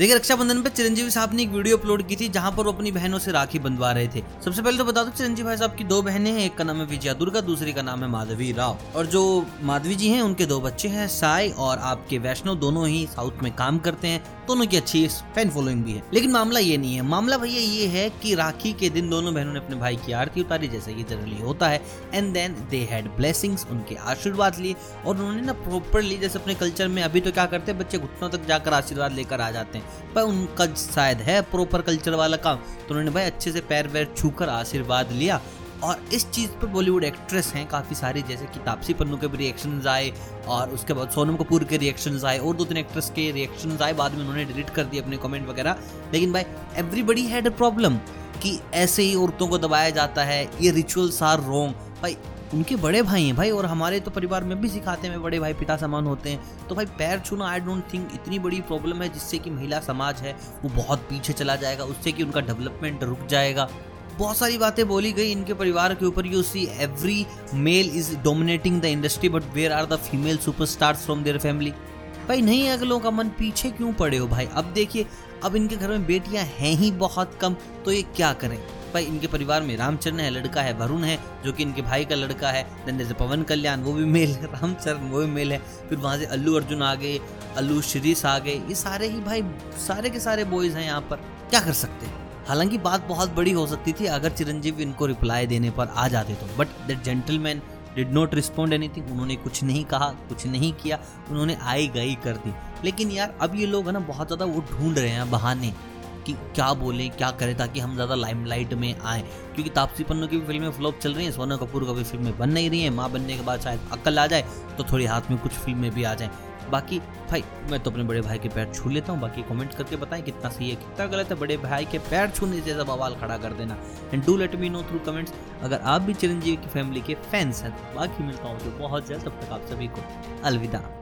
देखिए, रक्षाबंधन पे चिरंजीवी साहब ने एक वीडियो अपलोड की थी, जहाँ पर वो अपनी बहनों से राखी बंधवा रहे थे। सबसे पहले तो बता दो, चिरंजीवी भाई साहब की दो बहनें हैं, एक का नाम है विजया दुर्गा, दूसरी का नाम है माधवी राव। और जो माधवी जी हैं, उनके दो बच्चे हैं, साई और आपके वैष्णव, दोनों ही साउथ में काम करते हैं, दोनों की अच्छी फ़ैन फॉलोइंग भी है। लेकिन मामला ये नहीं है। मामला भैया ये है कि राखी के दिन दोनों बहनों ने अपने भाई की आरती उतारी, जैसे कि जनरली होता है and then they had blessings उनके आशीर्वाद लिए, और उन्होंने ना प्रॉपरली जैसे अपने कल्चर में अभी तो क्या करते हैं, बच्चे घुटनों तक जाकर आशीर्वाद लेकर आ जाते हैं। पर उनका शायद है प्रॉपर कल्चर वाला काम तो उन्होंने भाई अच्छे से पैर वैर छूकर आशीर्वाद लिया। और इस चीज़ पर बॉलीवुड एक्ट्रेस हैं काफ़ी सारी, जैसे कि तापसी पन्नू के भी रिएक्शन आए, और उसके बाद सोनम कपूर के रिएक्शन आए, और दो तीन एक्ट्रेस के रिएक्शन आए, बाद में उन्होंने डिलीट कर दिए अपने कमेंट वगैरह। लेकिन भाई एवरीबडी हैड अ प्रॉब्लम कि ऐसे ही औरतों को दबाया जाता है, ये रिचुअल्स आर रॉन्ग भाई उनके बड़े भाई हैं भाई, और हमारे तो परिवार में भी सिखाते हैं, बड़े भाई पिता समान होते हैं। तो भाई पैर छूना आई डोंट थिंक इतनी बड़ी प्रॉब्लम है जिससे कि महिला समाज है, वो बहुत पीछे चला जाएगा, उससे कि उनका डेवलपमेंट रुक जाएगा। बहुत सारी बातें बोली गई इनके परिवार के ऊपर। You see every male is dominating the industry but where are the female superstars from their family भाई नहीं, अगलों का मन पीछे क्यों पड़े हो भाई? अब देखिए, अब इनके घर में बेटियाँ हैं ही बहुत कम तो ये क्या करें? भाई, इनके परिवार में रामचरण है, लड़का है, वरुण है, जो कि इनके भाई का लड़का है। देन जैसे पवन कल्याण, वो भी मेल है, रामचरण, वो भी मेल है। फिर वहाँ से अल्लू अर्जुन आ गए, अल्लू श्रीस आ गए। ये सारे ही भाई, सारे के सारे बॉयज़ हैं यहाँ पर। क्या कर सकते हैं? हालाँकि बात बहुत बड़ी हो सकती थी, अगर चिरंजीव इनको रिप्लाई देने पर आ जाते तो। But that gentleman did not respond anything उन्होंने कुछ नहीं कहा, कुछ नहीं किया, उन्होंने आई गई कर दी। लेकिन यार, अब ये लोग है ना, बहुत ज़्यादा वो ढूंढ रहे हैं, बहाने। कि क्या बोलें, क्या करें ताकि हम ज़्यादा लाइमलाइट में आए। क्योंकि तापसी पन्नू की भी फ़िल्में फ्लॉप चल रही हैं सोना कपूर का भी फ़िल्में बन नहीं रही हैं। माँ बनने के बाद शायद अक्ल आ जाए तो थोड़ी हाथ में कुछ फ़िल्में भी आ जाएँ। बाकी भाई, मैं तो अपने बड़े भाई के पैर छू लेता हूँ, बाकी कमेंट करके बताएँ कितना सही है, कितना गलत है। बड़े भाई के पैर छूने जैसा बवाल खड़ा कर देना। And do let me know through comments अगर आप भी चिरंजीवी की फैमिली के फैंस हैं तो बाकी मिलता हूँ तो बहुत जल्द, तब तक आप सभी को अलविदा।